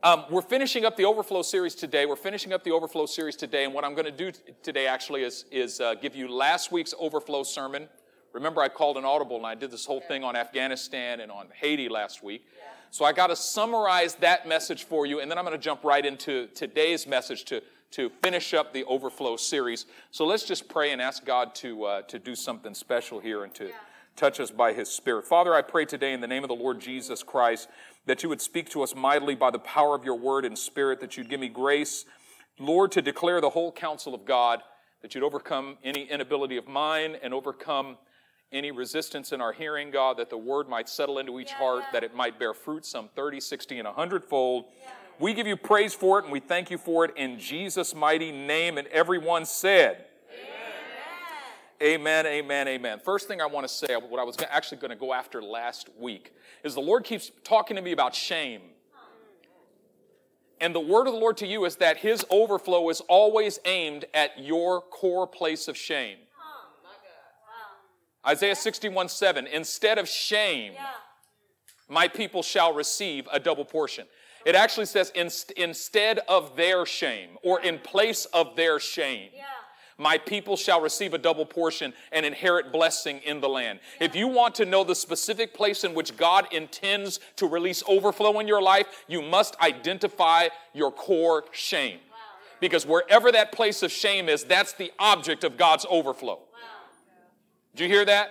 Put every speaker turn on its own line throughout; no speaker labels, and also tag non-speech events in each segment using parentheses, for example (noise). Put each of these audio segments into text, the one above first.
Um, we're finishing up the Overflow series today. We're finishing up the Overflow series today, and what I'm going to do t- today actually is, is uh, give you last week's Overflow sermon. Remember, I called an audible and I did this whole thing on Afghanistan and on Haiti last week. So I got to summarize that message for you, and then I'm going to jump right into today's message to, to finish up the Overflow series. So let's just pray and ask God to, uh, to do something special here and to touch us by His Spirit. Father, I pray today in the name of the Lord Jesus Christ that you would speak to us mightily by the power of your word and spirit, that you'd give me grace, Lord, to declare the whole counsel of God, that you'd overcome any inability of mine and overcome any resistance in our hearing, God, that the word might settle into each
Yeah,
heart,
yeah.
that it might bear fruit some 30, 60, and 100 fold. We give you praise for it and we thank you for it in Jesus' mighty name. And everyone said, Amen, amen, amen. First thing I want to say, what I was actually going to go after last week, is the Lord keeps talking to me about shame. And the word of the Lord to you is that his overflow is always aimed at your core place of shame. Isaiah 61 7, instead of shame, my people shall receive a double portion. It actually says "Inst- instead of their shame or in place of their shame. My people shall receive a double portion and inherit blessing in the land. If you want to know the specific place in which God intends to release overflow in your life, you must identify your core shame. Because wherever that place of shame is, that's the object of God's overflow. Did you hear that?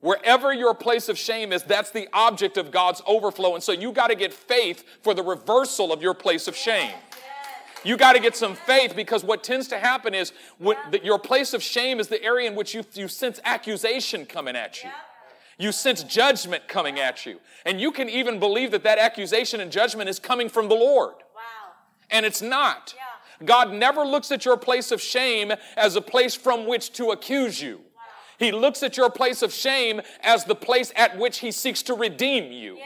Wherever your place of shame is, that's the object of God's overflow. And so you got to get faith for the reversal of your place of shame. You got to get some faith because what tends to happen is what, that your place of shame is the area in which you, you sense accusation coming at you. You sense judgment coming at you. And you can even believe that that accusation and judgment is coming from the Lord.
Wow.
And it's not.
Yeah.
God never looks at your place of shame as a place from which to accuse you. Wow. He looks at your place of shame as the place at which He seeks to redeem you.
Yeah,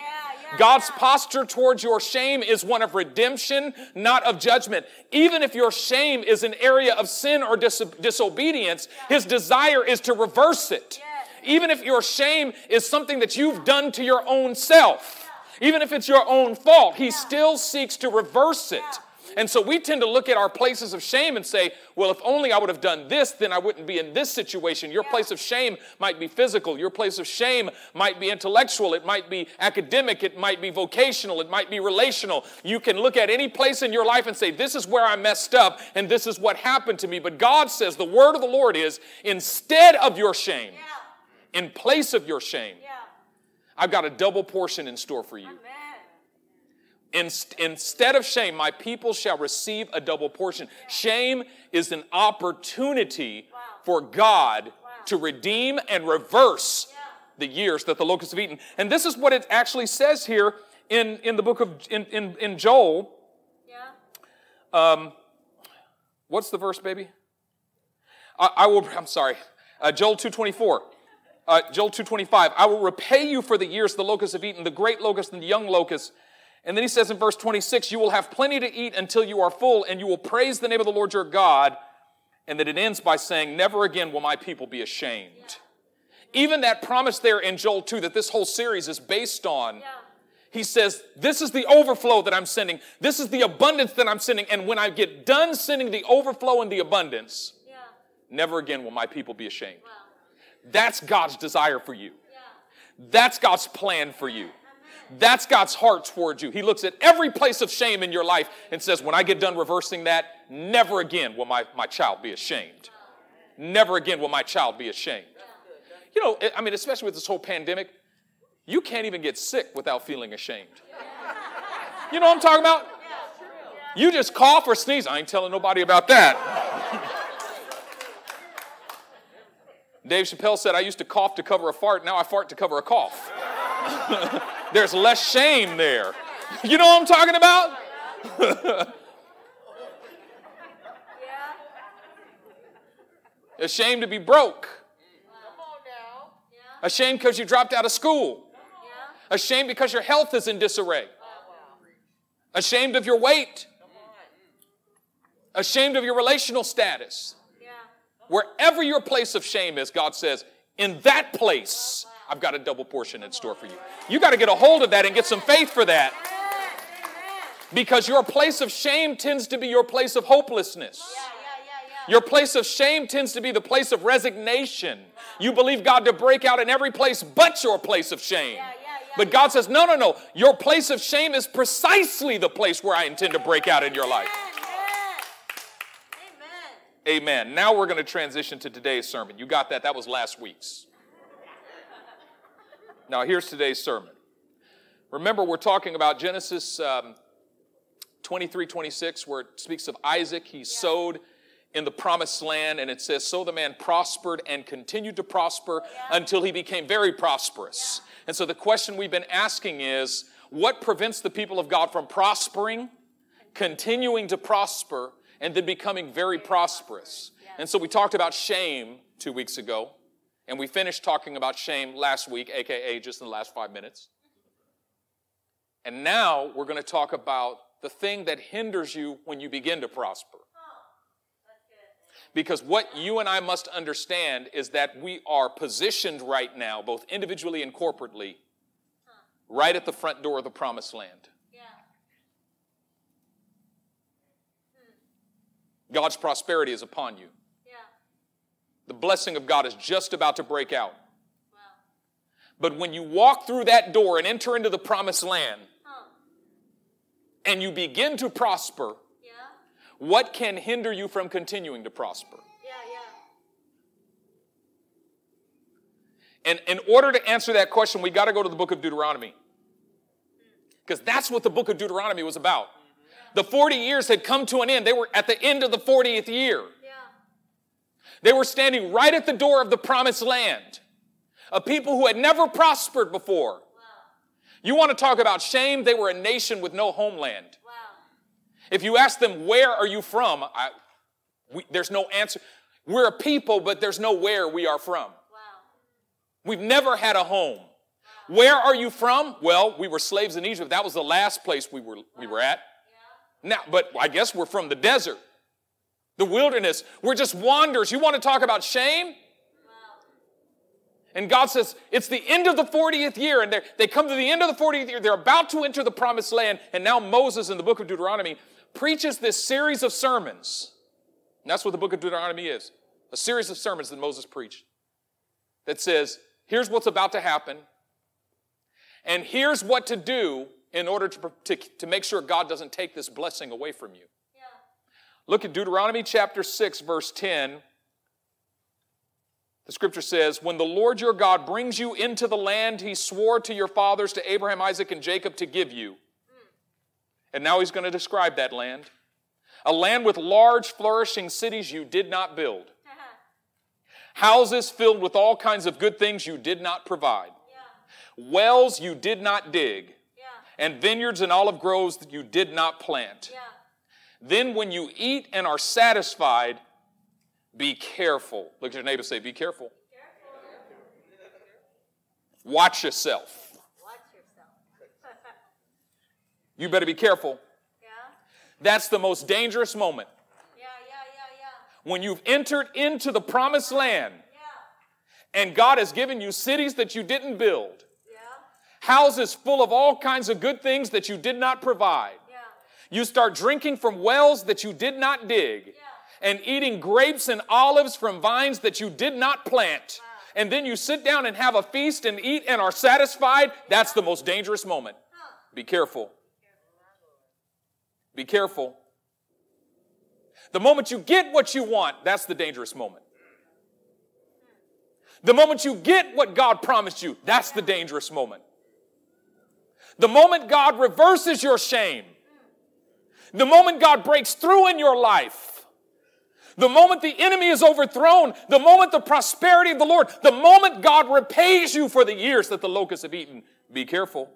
God's posture towards your shame is one of redemption, not of judgment. Even if your shame is an area of sin or dis- disobedience, His desire is to reverse it. Even if your shame is something that you've done to your own self, even if it's your own fault, He still seeks to reverse it. And so we tend to look at our places of shame and say, well, if only I would have done this, then I wouldn't be in this situation. Your place of shame might be physical. Your place of shame might be intellectual. It might be academic. It might be vocational. It might be relational. You can look at any place in your life and say, this is where I messed up and this is what happened to me. But God says the word of the Lord is instead of your shame,
Yeah.
in place of your shame,
Yeah.
I've got a double portion in store for you.
Amen.
In- instead of shame, my people shall receive a double portion. Shame is an opportunity
Wow.
for God
Wow.
to redeem and reverse
Yeah.
the years that the locusts have eaten. And this is what it actually says here in, in the book of in, in, in Joel.
Yeah.
Um, what's the verse, baby? I, I will. (laughs) I'm sorry. Uh, Joel two twenty four. Uh, Joel two twenty five. I will repay you for the years the locusts have eaten, the great locust and the young locust. And then he says in verse 26, you will have plenty to eat until you are full, and you will praise the name of the Lord your God. And that it ends by saying, Never again will my people be ashamed. Even that promise there in Joel 2 that this whole series is based on,
Yeah.
he says, This is the overflow that I'm sending. This is the abundance that I'm sending. And when I get done sending the overflow and the abundance,
Yeah.
never again will my people be ashamed.
Wow.
That's God's desire for you.
Yeah.
That's God's plan for you. That's God's heart towards you. He looks at every place of shame in your life and says, When I get done reversing that, never again will my, my child be ashamed. Never again will my child be ashamed. You know, I mean, especially with this whole pandemic, you can't even get sick without feeling ashamed. You know what I'm talking about? You just cough or sneeze. I ain't telling nobody about that. Dave Chappelle said, I used to cough to cover a fart, now I fart to cover a cough. (laughs) There's less shame there. You know what I'm talking about? (laughs) Ashamed to be broke. Ashamed because you dropped out of school. Ashamed because your health is in disarray. Ashamed of your weight. Ashamed of your relational status. Wherever your place of shame is, God says, in that place, I've got a double portion in store for you. You got to get a hold of that and get some faith for that. Because your place of shame tends to be your place of hopelessness. Your place of shame tends to be the place of resignation. You believe God to break out in every place but your place of shame. But God says, no, no, no. Your place of shame is precisely the place where I intend to break out in your life.
Amen.
Now we're going to transition to today's sermon. You got that? That was last week's. Now here's today's sermon. Remember, we're talking about Genesis um, 23 26, where it speaks of Isaac. He sowed in the promised land, and it says, So the man prospered and continued to prosper until he became very prosperous. And so the question we've been asking is what prevents the people of God from prospering, continuing to prosper, and then becoming very prosperous? And so we talked about shame two weeks ago, and we finished talking about shame last week, aka just in the last five minutes. And now we're going to talk about the thing that hinders you when you begin to prosper. Oh, because what you and I must understand is that we are positioned right now, both individually and corporately, right at the front door of the promised land.
Hmm.
God's prosperity is upon you. The blessing of God is just about to break out.
Wow.
But when you walk through that door and enter into the promised land
Huh.
and you begin to prosper,
Yeah.
what can hinder you from continuing to prosper?
Yeah, yeah.
And in order to answer that question, we got to go to the book of Deuteronomy. Hmm. Because that's what the book of Deuteronomy was about. Mm-hmm. The 40 years had come to an end. They were at the end of the 40th year.
Yeah.
They were standing right at the door of the promised land. A people who had never prospered before.
Wow.
You want to talk about shame? They were a nation with no homeland.
Wow.
If you ask them, where are you from? I, we, there's no answer. We're a people, but there's no where we are from.
Wow.
We've never had a home. Where are you from? Well, we were slaves in Egypt. That was the last place we were, we were at. Now, but I guess we're from the desert, the wilderness. We're just wanderers. You want to talk about shame? And God says, it's the end of the 40th year, and they come to the end of the 40th year. They're about to enter the promised land, and now Moses in the book of Deuteronomy preaches this series of sermons. And that's what the book of Deuteronomy is a series of sermons that Moses preached that says, here's what's about to happen, and here's what to do in order to, to, to make sure God doesn't take this blessing away from you. Look at Deuteronomy chapter 6, verse 10. The scripture says, When the Lord your God brings you into the land he swore to your fathers, to Abraham, Isaac, and Jacob to give you. And now he's going to describe that land. A land with large, flourishing cities you did not build, (laughs) houses filled with all kinds of good things you did not provide,
Yeah.
wells you did not dig,
Yeah.
and vineyards and olive groves that you did not plant.
Yeah.
Then, when you eat and are satisfied, be careful. Look at your neighbor say, Be careful. Watch yourself.
Watch yourself.
You better be careful.
yeah.
That's the most dangerous moment.
Yeah, yeah, yeah, yeah.
When you've entered into the promised land
Yeah.
and God has given you cities that you didn't build,
Yeah.
houses full of all kinds of good things that you did not provide. You start drinking from wells that you did not dig.
Yeah.
and eating grapes and olives from vines that you did not plant. And then you sit down and have a feast and eat and are satisfied. That's the most dangerous moment. Be careful. Be careful. The moment you get what you want, that's the dangerous moment. The moment you get what God promised you, that's the dangerous moment. The moment God reverses your shame, the moment God breaks through in your life, the moment the enemy is overthrown, the moment the prosperity of the Lord, the moment God repays you for the years that the locusts have eaten, be careful.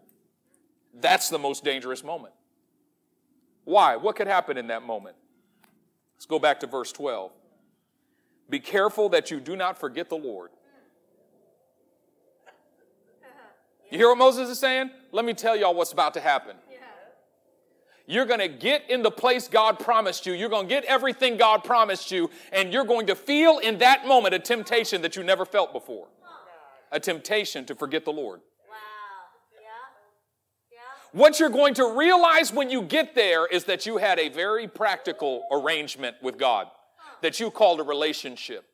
That's the most dangerous moment. Why? What could happen in that moment? Let's go back to verse 12. Be careful that you do not forget the Lord. You hear what Moses is saying? Let me tell y'all what's about to happen. You're going to get in the place God promised you. You're going to get everything God promised you, and you're going to feel in that moment a temptation that you never felt before. A temptation to forget the Lord.
Wow. Yeah. Yeah.
What you're going to realize when you get there is that you had a very practical arrangement with God that you called a relationship.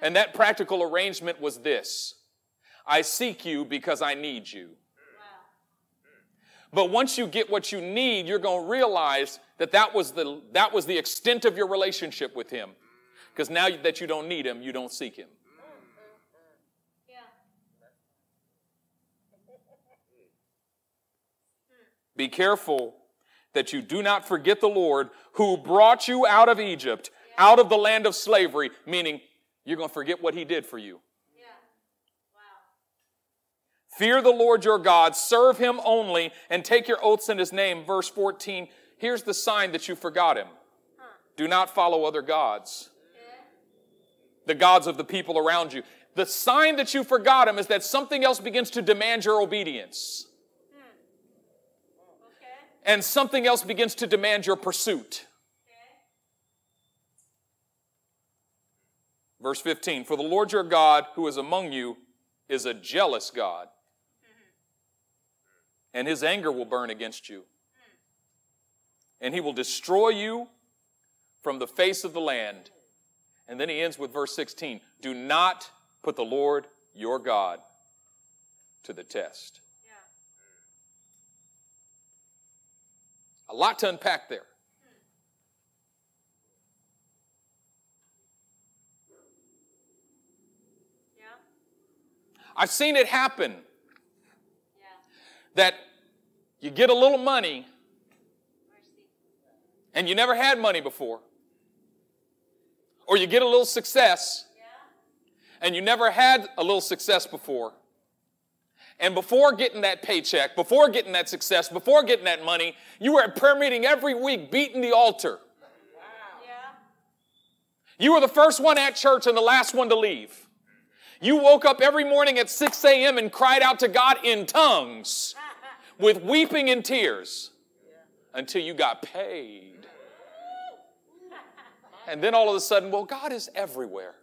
And that practical arrangement was this I seek you because I need you. But once you get what you need, you're going to realize that that was the, that was the extent of your relationship with Him. Because now that you don't need Him, you don't seek Him. Be careful that you do not forget the Lord who brought you out of Egypt, out of the land of slavery, meaning you're going to forget what He did for you. Fear the Lord your God, serve him only, and take your oaths in his name. Verse 14, here's the sign that you forgot him. Do not follow other gods, the gods of the people around you. The sign that you forgot him is that something else begins to demand your obedience, and something else begins to demand your pursuit. Verse 15, for the Lord your God who is among you is a jealous God, and his anger will burn against you. And he will destroy you from the face of the land. And then he ends with verse 16 Do not put the Lord your God to the test.
Yeah.
A lot to unpack there.
Yeah.
I've seen it happen
Yeah.
that you get a little money and you never had money before, or you get a little success and you never had a little success before. And before getting that paycheck, before getting that success, before getting that money, you were at prayer meeting every week beating the altar. You were the first one at church and the last one to leave. You woke up every morning at 6 a.m. and cried out to God in tongues with weeping and tears until you got paid. And then all of a sudden, well, God is everywhere.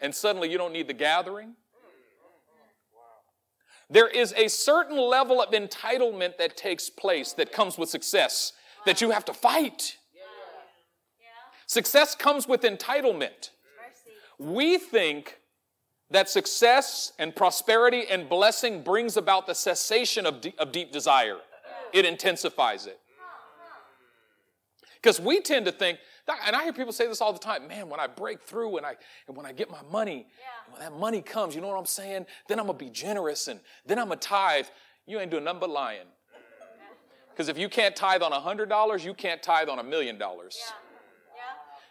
And suddenly you don't need the gathering. There is a certain level of entitlement that takes place that comes with success that you have to fight. Success comes with entitlement. We think that success and prosperity and blessing brings about the cessation of, de- of deep desire, it intensifies it. Because we tend to think, and I hear people say this all the time, man, when I break through and I and when I get my money,
Yeah.
when that money comes, you know what I'm saying? Then I'm gonna be generous and then I'm gonna tithe. You ain't doing nothing but lying. Because if you can't tithe on a $100, you can't tithe on a million dollars.
Yeah.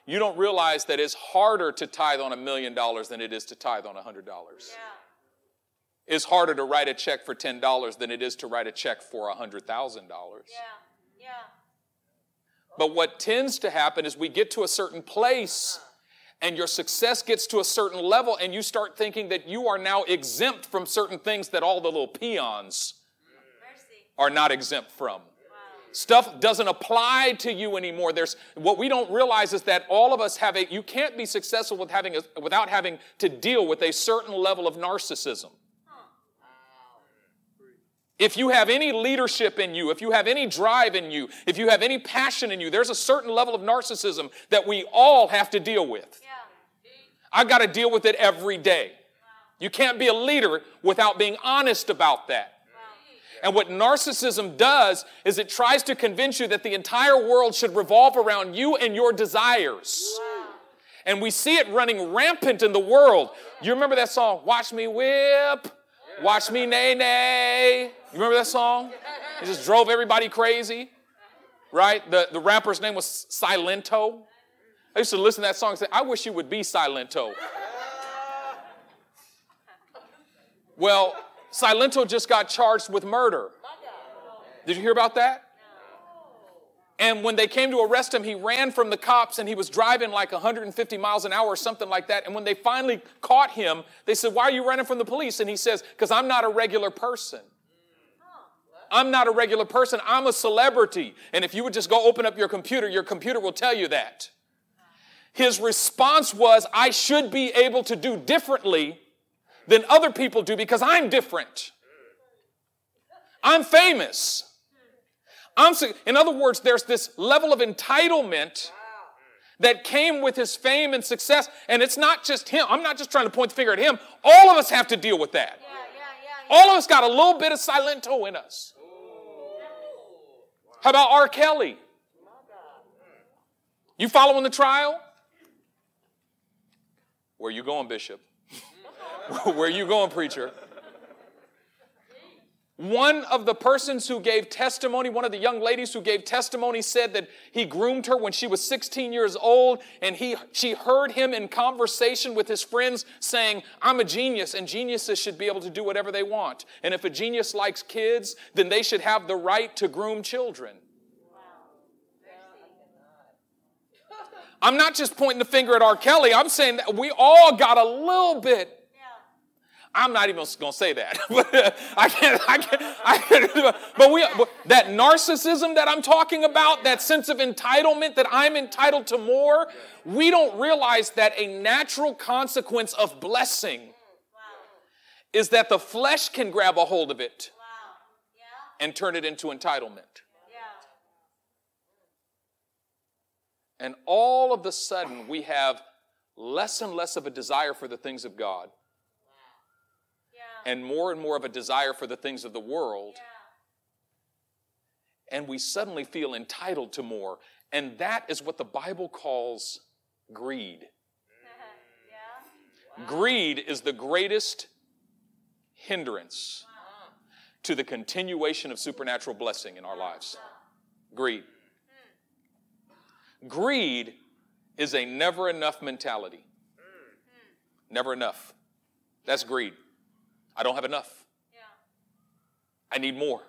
You don't realize that it's harder to tithe on a million dollars than it is to tithe on a $100.
Yeah.
It's harder to write a check for $10 than it is to write a check for a $100,000.
Yeah. Yeah.
But what tends to happen is we get to a certain place uh-huh. and your success gets to a certain level and you start thinking that you are now exempt from certain things that all the little peons mm.
Mercy.
are not exempt from.
Wow.
Stuff doesn't apply to you anymore. There's what we don't realize is that all of us have a you can't be successful with having a, without having to deal with a certain level of narcissism. If you have any leadership in you, if you have any drive in you, if you have any passion in you, there's a certain level of narcissism that we all have to deal with.
Yeah.
I've got to deal with it every day. You can't be a leader without being honest about that. And what narcissism does is it tries to convince you that the entire world should revolve around you and your desires. And we see it running rampant in the world. You remember that song, Watch Me Whip, Watch Me Nae Nae? You remember that song? It just drove everybody crazy, right? The, the rapper's name was Silento. I used to listen to that song and say, I wish you would be Silento. (laughs) Well, Silento just got charged with murder. Did you hear about that? And when they came to arrest him, he ran from the cops and he was driving like 150 miles an hour or something like that. And when they finally caught him, they said, Why are you running from the police? And he says, Because I'm not a regular person. I'm not a regular person. I'm a celebrity. And if you would just go open up your computer, your computer will tell you that. his response was, I should be able to do differently than other people do because I'm different. I'm famous. I'm, in other words, there's this level of entitlement that came with his fame and success. And it's not just him. I'm not just trying to point the finger at him. All of us have to deal with that.
Yeah, yeah, yeah,
All of us got a little bit of silento in us. How about R. Kelly? You following the trial? Where you going, Bishop? (laughs) Where you going, preacher? One of the persons who gave testimony, one of the young ladies who gave testimony said that he groomed her when she was 16 years old and he, she heard him in conversation with his friends saying, I'm a genius and geniuses should be able to do whatever they want. And if a genius likes kids, then they should have the right to groom children. I'm not just pointing the finger at R. Kelly. I'm saying that we all got a little bit I'm not even going to say that. (laughs) I can't, I can't, I can't, but we, that narcissism that I'm talking about, that sense of entitlement that I'm entitled to more, we don't realize that a natural consequence of blessing is that the flesh can grab a hold of it and turn it into entitlement. And all of a sudden, we have less and less of a desire for the things of God and more and more of a desire for the things of the world. Yeah. And we suddenly feel entitled to more. And that is what the Bible calls greed. (laughs) yeah. wow. Greed is the greatest hindrance wow. to the continuation of supernatural blessing in our lives. Greed. Hmm. Greed is a never enough mentality. Hmm. Never enough. That's greed. I don't have enough. Yeah. I need more.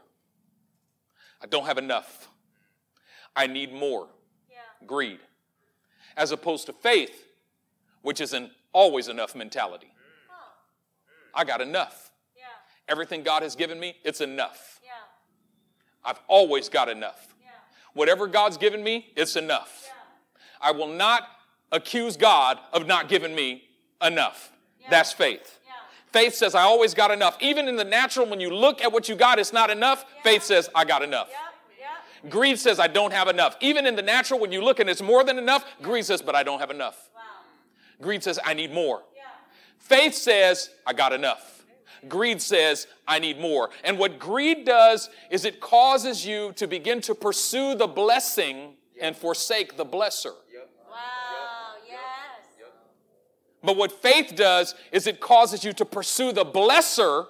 I don't have enough. I need more. Yeah. Greed. As opposed to faith, which is an always enough mentality. Huh. I got enough. Yeah. Everything God has given me, it's enough. Yeah. I've always got enough. Yeah. Whatever God's given me, it's enough. Yeah. I will not accuse God of not giving me enough. That's faith. Faith says, I always got enough. Even in the natural, when you look at what you got, it's not enough. Yeah. Faith says, I got enough. Yeah. Yeah. Greed says, I don't have enough. Even in the natural, when you look and it's more than enough, greed says, but I don't have enough. Wow. Greed says, I need more. Faith says, I got enough. Greed says, I need more. And what greed does is it causes you to begin to pursue the blessing and forsake the blesser. But what faith does is it causes you to pursue the blesser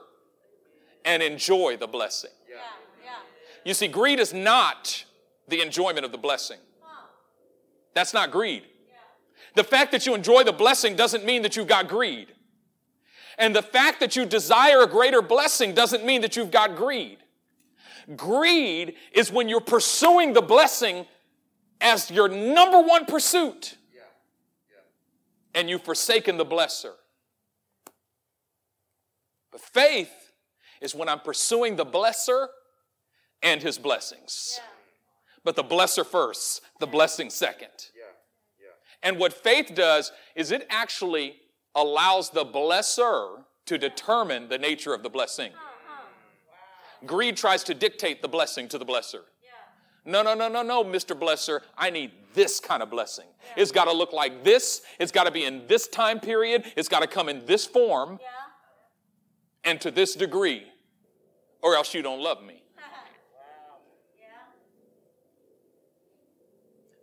and enjoy the blessing. Yeah. Yeah. You see, greed is not the enjoyment of the blessing. That's not greed. The fact that you enjoy the blessing doesn't mean that you've got greed. And the fact that you desire a greater blessing doesn't mean that you've got greed. Greed is when you're pursuing the blessing as your number one pursuit and you've forsaken the blesser. But faith is when I'm pursuing the blesser and his blessings. Yeah. But the blesser first, the blessing second. Yeah. Yeah. And what faith does is it actually allows the blesser to determine the nature of the blessing. Uh-huh. Wow. Greed tries to dictate the blessing to the blesser. No, no, no, no, no, Mr. Blesser. I need this kind of blessing. Yeah. It's got to look like this. It's got to be in this time period. It's got to come in this form yeah. and to this degree, or else you don't love me. (laughs) yeah.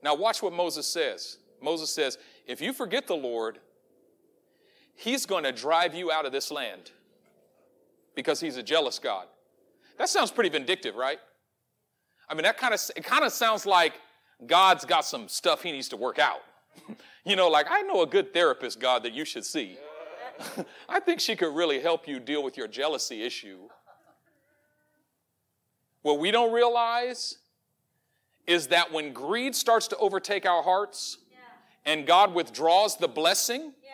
Now, watch what Moses says. Moses says, If you forget the Lord, He's going to drive you out of this land because He's a jealous God. That sounds pretty vindictive, right? I mean, that kind of it kind of sounds like God's got some stuff he needs to work out. (laughs) you know, like I know a good therapist, God, that you should see. (laughs) I think she could really help you deal with your jealousy issue. What we don't realize is that when greed starts to overtake our hearts yeah. and God withdraws the blessing, yeah.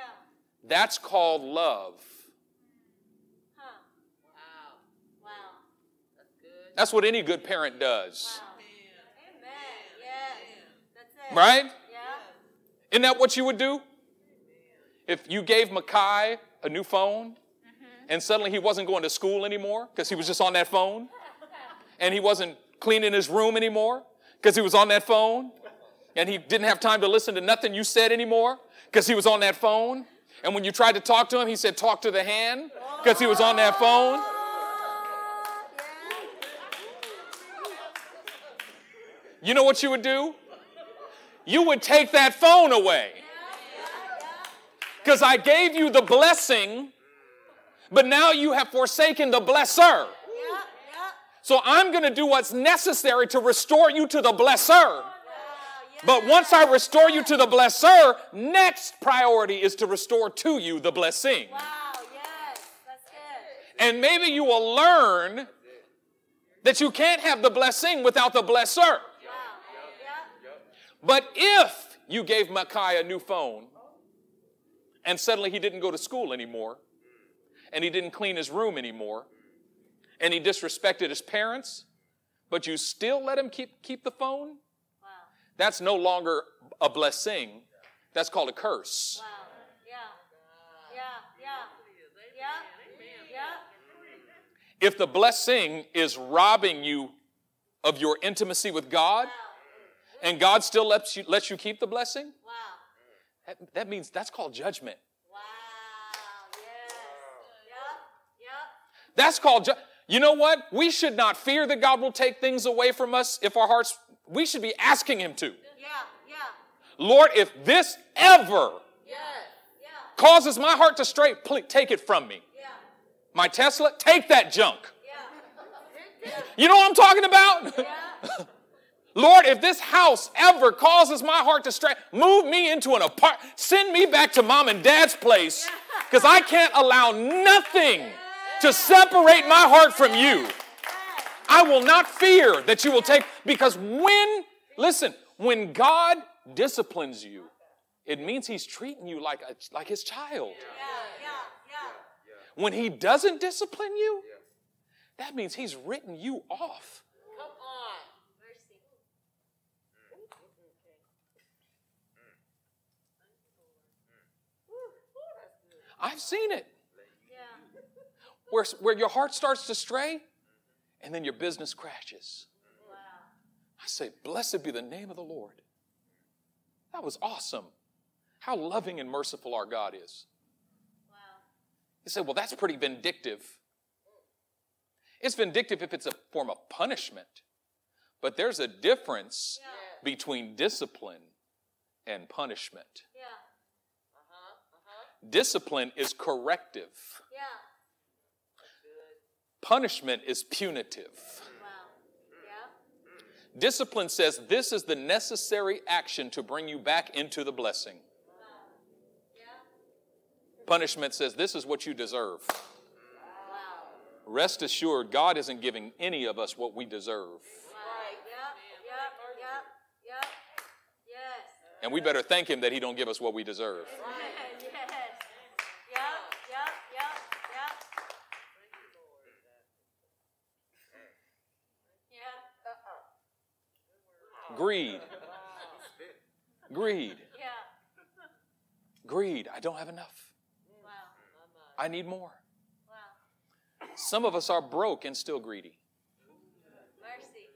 that's called love. That's what any good parent does. Wow. Right? Yeah. Isn't that what you would do? If you gave Makai a new phone and suddenly he wasn't going to school anymore because he was just on that phone (laughs) and he wasn't cleaning his room anymore because he was on that phone and he didn't have time to listen to nothing you said anymore because he was on that phone. And when you tried to talk to him, he said, Talk to the hand because he was on that phone. You know what you would do? You would take that phone away. Because I gave you the blessing, but now you have forsaken the blesser. So I'm going to do what's necessary to restore you to the blesser. But once I restore you to the blesser, next priority is to restore to you the blessing.
Wow, yes, that's good.
And maybe you will learn that you can't have the blessing without the blesser. But if you gave Makai a new phone and suddenly he didn't go to school anymore and he didn't clean his room anymore and he disrespected his parents, but you still let him keep, keep the phone,
Wow,
that's no longer a blessing. That's called a curse.
wow, yeah, yeah, yeah, yeah, yeah.
If the blessing is robbing you of your intimacy with God
Wow,
and God still lets you, lets you keep the blessing,
wow,
that, that means that's called judgment.
wow, yes, yep, yep.
That's called, ju- you know what? We should not fear that God will take things away from us if our hearts, we should be asking Him to.
Yeah, yeah,
Lord, if this ever
yes, yeah,
causes my heart to stray, please take it from me.
yeah,
My Tesla, take that junk.
yeah. (laughs)
You know what I'm talking about?
Yeah, (laughs)
Lord, if this house ever causes my heart to stray, move me into an apartment. send me back to mom and dad's place (laughs) because I can't allow nothing to separate my heart from you. I will not fear that you will take, because when, listen, when God disciplines you, it means he's treating you like, a, like his child.
yeah, yeah, yeah.
When he doesn't discipline you, that means he's written you off.
Come on. Mercy.
I've seen it.
Yeah.
Where, where your heart starts to stray and then your business crashes.
Wow.
I say, Blessed be the name of the Lord. That was awesome. How loving and merciful our God is.
Wow.
You say, Well, that's pretty vindictive. It's vindictive if it's a form of punishment, but there's a difference
Yeah.
between discipline and punishment. Discipline is corrective,
Yeah.
punishment is punitive.
Wow. Yeah.
Discipline says this is the necessary action to bring you back into the blessing.
Yeah.
Punishment says this is what you deserve.
Wow.
Rest assured, God isn't giving any of us what we deserve.
Right. Yep. Yep. Yep. Yep. Yes.
And we better thank Him that He don't give us what we deserve.
Yes. Yep. Yep. Yep. Yep. Yeah. Uh-uh.
Greed. Greed.
Yeah.
Greed. I don't have enough.
Wow.
I need more.
Wow.
Some of us are broke and still greedy.
Mercy.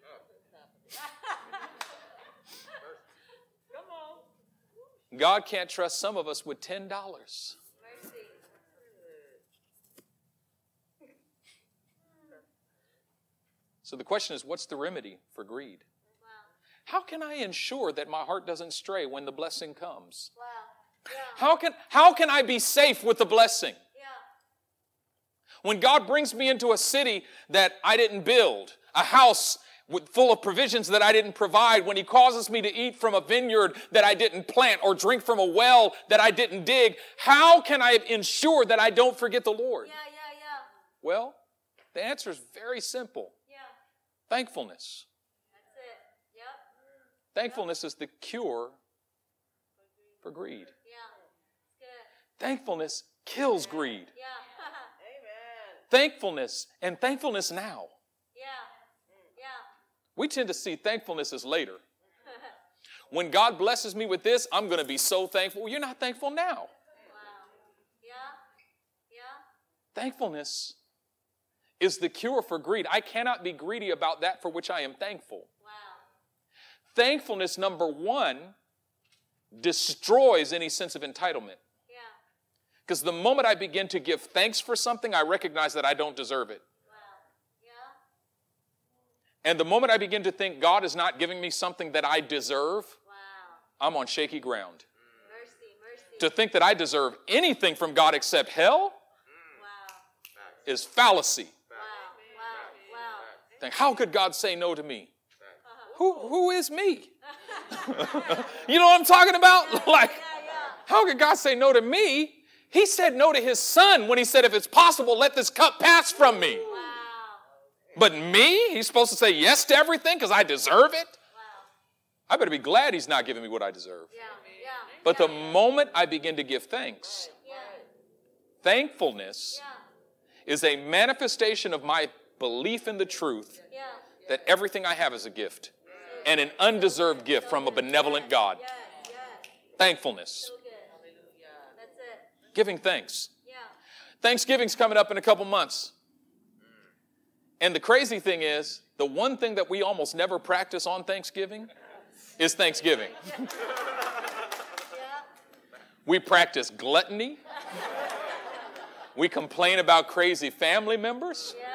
Come on.
God can't trust some of us with $10.
Mercy.
So the question is what's the remedy for greed? How can I ensure that my heart doesn't stray when the blessing comes?
Wow. Yeah.
How can, how can I be safe with the blessing?
Yeah.
When God brings me into a city that I didn't build, a house with, full of provisions that I didn't provide, when He causes me to eat from a vineyard that I didn't plant or drink from a well that I didn't dig, how can I ensure that I don't forget the Lord?
Yeah. Yeah. Yeah.
Well, the answer is very simple
Yeah.
thankfulness. Thankfulness is the cure for greed. Thankfulness kills greed.
Yeah.
Thankfulness and thankfulness now.
yeah. Yeah.
We tend to see thankfulness as later. When God blesses me with this, I'm going to be so thankful. Well, you're not thankful now.
Wow. Yeah. Yeah.
Thankfulness is the cure for greed. I cannot be greedy about that for which I am thankful. Thankfulness, number one, destroys any sense of entitlement.
Yeah.
Because the moment I begin to give thanks for something, I recognize that I don't deserve it.
Wow. Yeah.
And the moment I begin to think God is not giving me something that I deserve,
Wow.
I'm on shaky ground.
Mercy. Mercy.
To think that I deserve anything from God except hell
Wow.
is fallacy.
Wow. Wow. Wow.
Think, how could God say no to me? Who, who is me? (laughs) you know what I'm talking about? (laughs) Like, how could God say no to me? He said no to his son when he said, if it's possible, let this cup pass from me.
Wow.
But me? He's supposed to say yes to everything because I deserve it?
Wow.
I better be glad he's not giving me what I deserve.
Yeah. Yeah.
But the moment I begin to give thanks,
Yeah.
thankfulness is a manifestation of my belief in the truth
Yeah.
that everything I have is a gift and an undeserved gift from a benevolent God. Thankfulness,
So good. That's it.
giving thanks. Thanksgiving's coming up in a couple months. And the crazy thing is, the one thing that we almost never practice on Thanksgiving is Thanksgiving. (laughs) We practice gluttony. We complain about crazy family members. (laughs)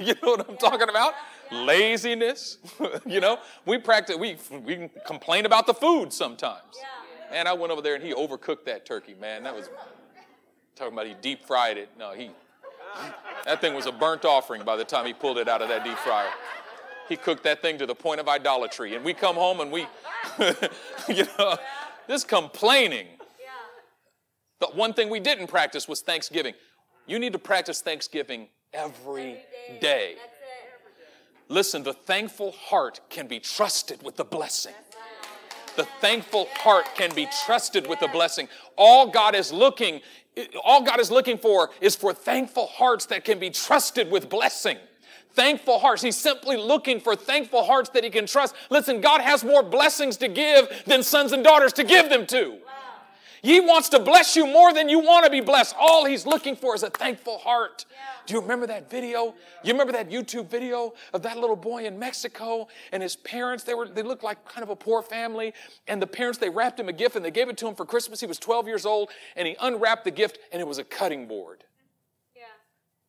You know what I'm talking about? Laziness. (laughs) you know, we practice, we, we complain about the food sometimes.
Yeah.
And I went over there and he overcooked that turkey, man. That was talking about he deep fried it. No, he that thing was a burnt offering by the time he pulled it out of that deep fryer. He cooked that thing to the point of idolatry. And we come home and we, (laughs) you know, this complaining.
Yeah.
The one thing we didn't practice was Thanksgiving. You need to practice Thanksgiving every day. Listen, the thankful heart can be trusted with the blessing. The thankful heart can be trusted with the blessing. All God is looking, all God is looking for is for thankful hearts that can be trusted with blessing. Thankful hearts. He's simply looking for thankful hearts that he can trust. Listen, God has more blessings to give than sons and daughters to give them to. He wants to bless you more than you want to be blessed. All he's looking for is a thankful heart. Do you remember that video? You remember that YouTube video of that little boy in Mexico and his parents? They were they looked like kind of a poor family, and the parents they wrapped him a gift and they gave it to him for Christmas. He was 12 years old, and he unwrapped the gift and it was a cutting board.
Yeah.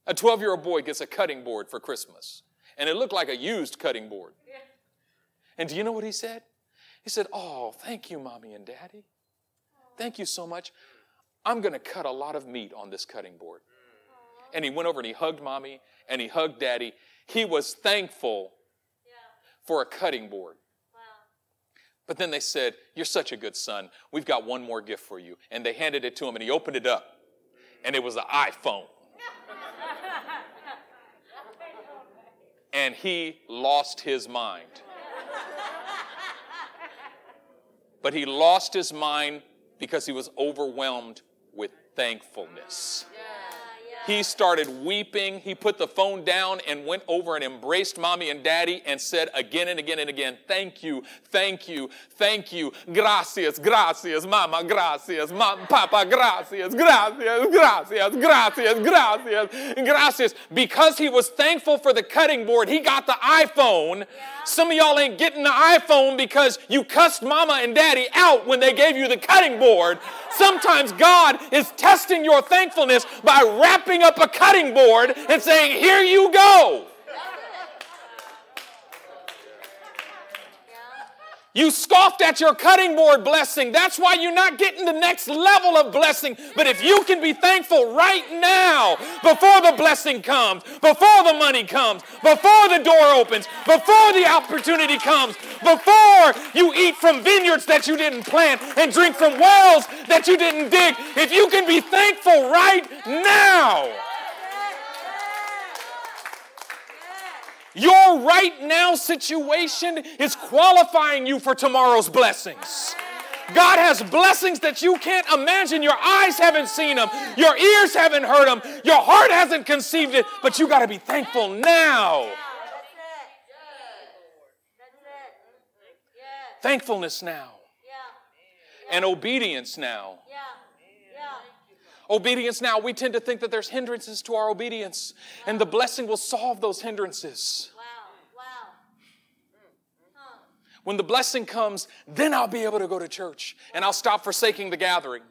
A 12-year-old boy gets a cutting board for Christmas, and it looked like a used cutting board.
Yeah.
And do you know what he said? He said, "Oh, thank you, mommy and daddy. Thank you so much. I'm going to cut a lot of meat on this cutting board." And he went over and he hugged mommy and he hugged daddy. He was thankful
Yeah.
for a cutting board.
Wow.
But then they said, You're such a good son. We've got one more gift for you. And they handed it to him and he opened it up. And it was an iPhone. (laughs) and he lost his mind. (laughs) But he lost his mind because he was overwhelmed with thankfulness. He started weeping. He put the phone down and went over and embraced mommy and daddy and said again and again and again, Thank you, thank you, thank you. Gracias, gracias, mama, gracias, mama, papa, gracias, gracias, gracias, gracias, gracias, gracias. Because he was thankful for the cutting board, he got the iPhone. Some of y'all ain't getting the iPhone because you cussed mama and daddy out when they gave you the cutting board. (laughs) Sometimes God is testing your thankfulness by wrapping up a cutting board and saying, Here you go. You scoffed at your cutting board blessing. That's why you're not getting the next level of blessing. But if you can be thankful right now, before the blessing comes, before the money comes, before the door opens, before the opportunity comes, before you eat from vineyards that you didn't plant and drink from wells that you didn't dig, if you can be thankful right now, Your right now situation is qualifying you for tomorrow's blessings. God has blessings that you can't imagine. Your eyes haven't seen them, your ears haven't heard them, your heart hasn't conceived it, but you got to be thankful now. thankfulness now, and obedience now. Obedience now, we tend to think that there's hindrances to our obedience, and the blessing will solve those hindrances.
Wow. Wow.
When the blessing comes, then I'll be able to go to church and I'll stop forsaking the gathering.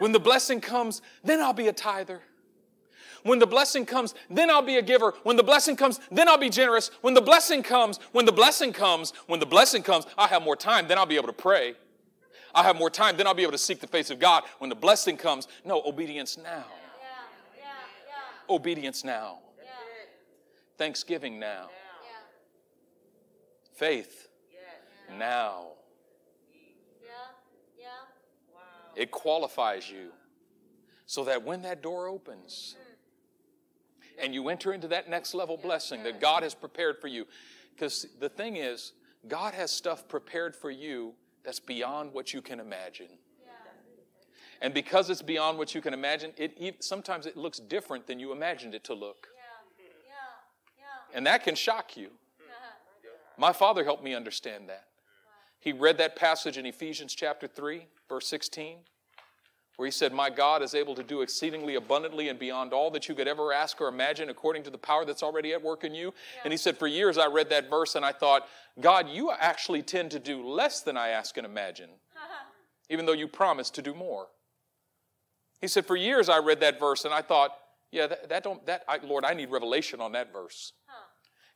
When the blessing comes, then I'll be a tither. When the blessing comes, then I'll be a giver. When the blessing comes, then I'll be generous. When the blessing comes, when the blessing comes, when the blessing comes, I'll have more time, then I'll be able to pray. I'll have more time, then I'll be able to seek the face of God. When the blessing comes, no, obedience now.
Yeah. Yeah. Yeah.
Obedience now.
Yeah.
Thanksgiving now.
Yeah.
Faith now. It qualifies you so that when that door opens and you enter into that next level blessing that God has prepared for you, because the thing is, God has stuff prepared for you that's beyond what you can imagine. And because it's beyond what you can imagine, it sometimes it looks different than you imagined it to look.
Yeah. Yeah. Yeah.
And that can shock you.
Uh-huh.
My father helped me understand that. He read that passage in Ephesians chapter 3, verse 16, where he said, My God is able to do exceedingly abundantly and beyond all that you could ever ask or imagine according to the power that's already at work in you. And he said, For years I read that verse and I thought, God, you actually tend to do less than I ask and imagine, (laughs) even though you promise to do more. He said, For years I read that verse and I thought, yeah, that, that don't, that, I, Lord, I need revelation on that verse.
Huh.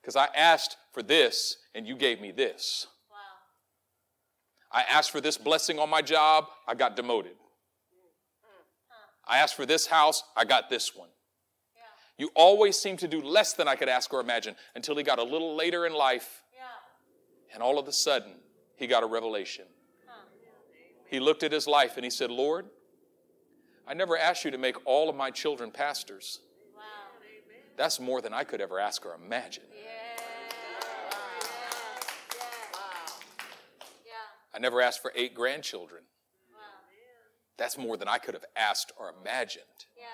Because I asked for this and you gave me this.
Wow.
I asked for this blessing on my job, I got demoted. I asked for this house, I got this one.
Yeah.
You always seem to do less than I could ask or imagine until he got a little later in life,
Yeah.
and all of a sudden, he got a revelation.
Huh.
He looked at his life and he said, Lord, I never asked you to make all of my children pastors.
Wow.
That's more than I could ever ask or imagine.
Yeah.
I never asked for eight grandchildren.
Wow.
That's more than I could have asked or imagined.
Yeah.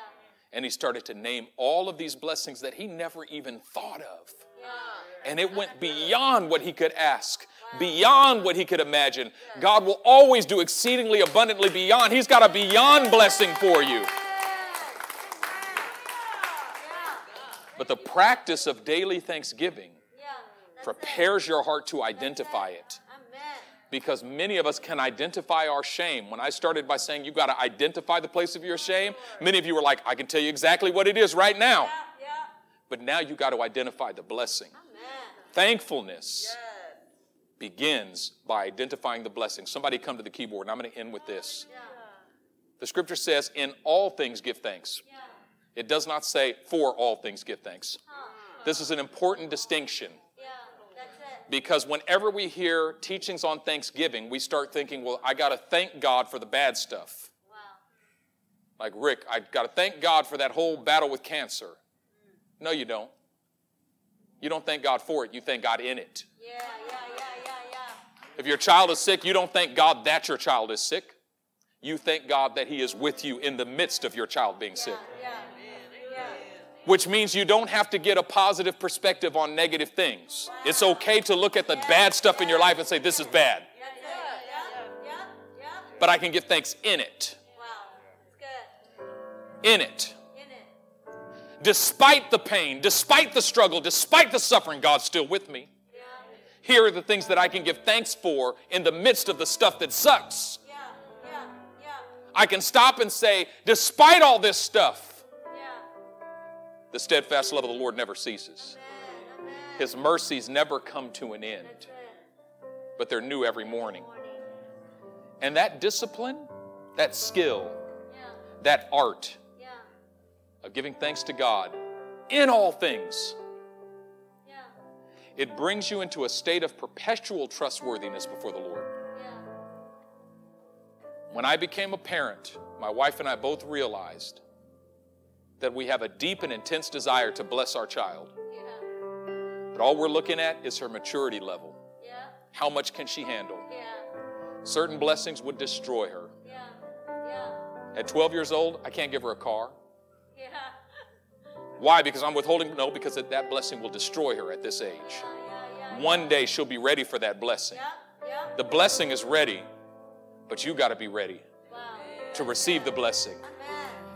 And he started to name all of these blessings that he never even thought of.
Yeah.
And it went (laughs) beyond what he could ask, beyond what he could imagine. God will always do exceedingly abundantly beyond. He's got a beyond blessing for you. But the practice of daily thanksgiving
Yeah.
Prepares your heart to identify it. Because many of us can identify our shame. When I started by saying you've got to identify the place of your shame, many of you were like, I can tell you exactly what it is right now.
Yeah. Yeah.
But now you got to identify the blessing.
Amen.
Thankfulness begins by identifying the blessing. Somebody come to the keyboard, and I'm going to end with this.
Oh, yeah.
The scripture says, In all things give thanks.
Yeah.
It does not say, For all things give thanks. This is an important distinction
Yeah. That's it.
Because whenever we hear teachings on Thanksgiving, we start thinking, Well, I got to thank God for the bad stuff.
Wow.
Like Rick, I got to thank God for that whole battle with cancer. No, you don't. You don't thank God for it, you thank God in it.
Yeah. Yeah. Yeah. Yeah. Yeah.
If your child is sick, you don't thank God that your child is sick. You thank God that He is with you in the midst of your child being sick.
Yeah. Yeah.
Which means you don't have to get a positive perspective on negative things. It's okay to look at the bad stuff in your life and say, This is bad. But I can give thanks in it. In it. Despite the pain, despite the struggle, despite the suffering, God's still with me. Here are the things that I can give thanks for in the midst of the stuff that sucks. I can stop and say, despite all this stuff. The steadfast love of the Lord never ceases. His mercies never come to an end, but they're new every. Morning. And that discipline, that skill, that art of giving thanks to God in all things, it brings you into a state of perpetual trustworthiness before the Lord. When I became a parent, my wife and I both realized that we have a deep and intense desire to bless our child.
Yeah.
But all we're looking at is her maturity level.
Yeah.
How much can she handle?
Yeah.
Certain blessings would destroy her.
Yeah. Yeah.
At 12 years old, I can't give her a car.
Yeah.
Why? Because I'm withholding? No, because that- that blessing will destroy her at this age. One day she'll be ready for that blessing.
Yeah, yeah.
The blessing is ready, but you got to be ready
Wow.
to receive the blessing.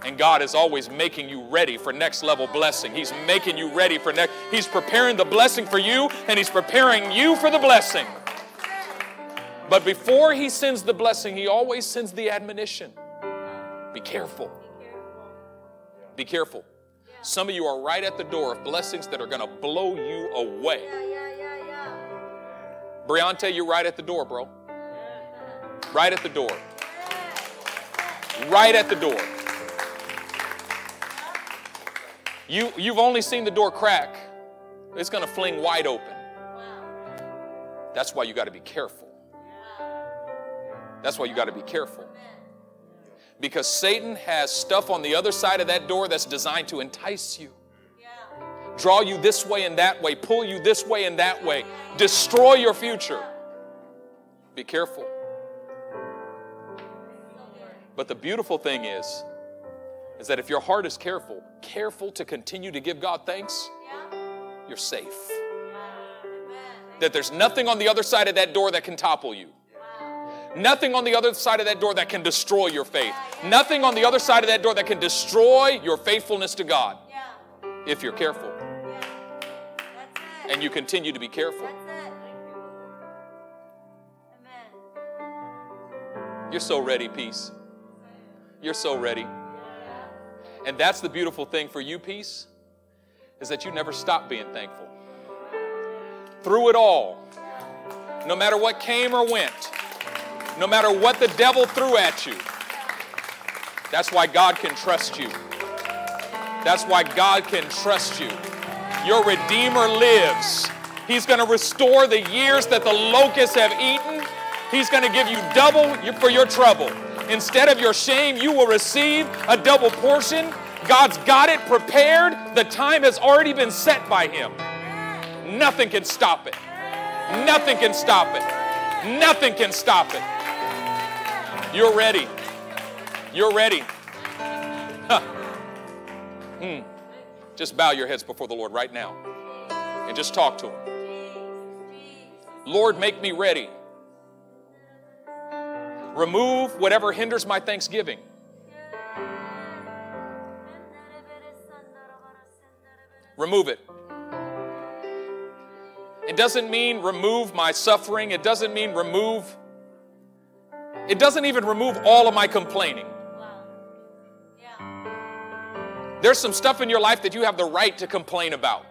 And God is always making you ready for next level blessing. He's making you ready for next. He's preparing the blessing for you, and He's preparing you for the blessing. But before He sends the blessing, He always sends the admonition. Be careful.
Be careful.
Some of you are right at the door of blessings that are going to blow you away.
Yeah, yeah, yeah, yeah.
Briante, you're right at the door, bro. Right at the door. Right at the door. You, you've only seen the door crack. It's going to fling wide open. That's why you got to be careful. That's why you got to be careful. Because Satan has stuff on the other side of that door that's designed to entice you, draw you this way and that way, pull you this way and that way, destroy your future. Be careful. But the beautiful thing is, is that if your heart is careful, careful to continue to give God thanks, you're safe.
Amen.
That there's nothing on the other side of that door that can topple you.
Wow.
Nothing on the other side of that door that can destroy your faith. Nothing on the other side of that door that can destroy your faithfulness to God
Yeah.
if you're careful
Yeah. That's it.
and you continue to be careful.
That's it. Amen.
You're so ready, peace. You're so ready. And that's the beautiful thing for you, peace, is that you never stop being thankful. Through it all, no matter what came or went, no matter what the devil threw at you, that's why God can trust you. That's why God can trust you. Your Redeemer lives. He's going to restore the years that the locusts have eaten. He's going to give you double for your trouble. Instead of your shame, you will receive a double portion. God's got it prepared. The time has already been set by Him. Nothing can stop it. Nothing can stop it. Nothing can stop it. You're ready. You're ready. Huh. Hmm. Just bow your heads before the Lord right now and just talk to Him. Lord, make me ready. Remove whatever hinders my thanksgiving. Remove it. It doesn't mean remove my suffering. It doesn't mean remove. It doesn't even remove all of my complaining.
Wow. Yeah.
There's some stuff in your life that you have the right to complain about.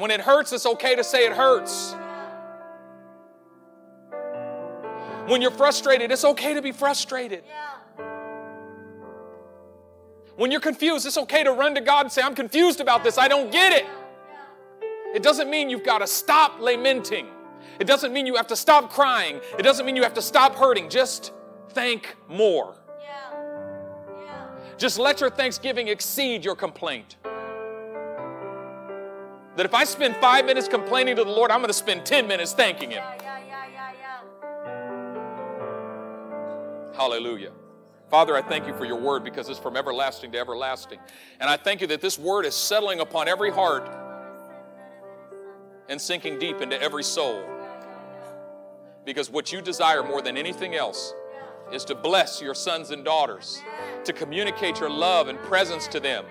When it hurts, it's okay to say it hurts. When you're frustrated, it's okay to be frustrated. When you're confused, it's okay to run to God and say, I'm confused about this. I don't get it. It doesn't mean you've got to stop lamenting. It doesn't mean you have to stop crying. It doesn't mean you have to stop hurting. Just thank more. Just let your thanksgiving exceed your complaint. That if I spend five minutes complaining to the Lord, I'm going to spend 10 minutes thanking Him.
Yeah, yeah, yeah.
Hallelujah. Father, I thank you for your word because it's from everlasting to everlasting. And I thank you that this word is settling upon every heart and sinking deep into every soul. Because what you desire more than anything else is to bless your sons and daughters, to communicate your love and presence to them,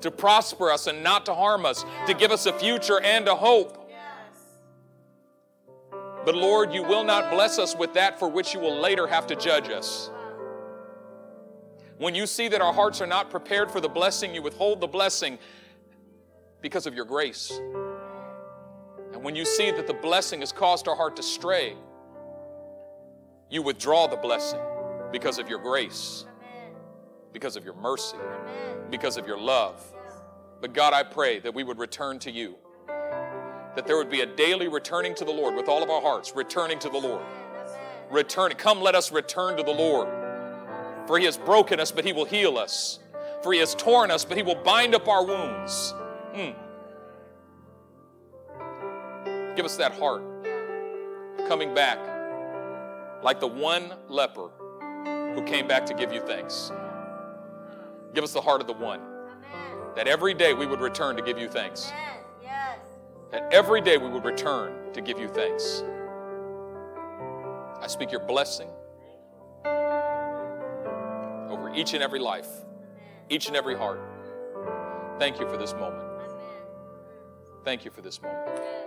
to prosper us and not to harm us, to give us a future and a hope.
Yes.
But Lord, you will not bless us with that for which you will later have to judge us. When you see that our hearts are not prepared for the blessing, you withhold the blessing because of your grace. And when you see that the blessing has caused our heart to stray, you withdraw the blessing because of your grace, because of your mercy,
Amen.
Because of your love. But God, I pray that we would return to you, that there would be a daily returning to the Lord with all of our hearts, returning to the Lord. Return. Come, let us return to the Lord. For he has broken us, but he will heal us. For he has torn us, but he will bind up our wounds. Mm. Give us that heart coming back like the one leper who came back to give you thanks. Give us the heart of the one.
Amen.
That every day we would return to give you thanks.
Amen. Yes.
That every day we would return to give you thanks. I speak your blessing over each and every life, each and every heart. Thank you for this moment.
Amen.
Thank you for this moment.
Yes.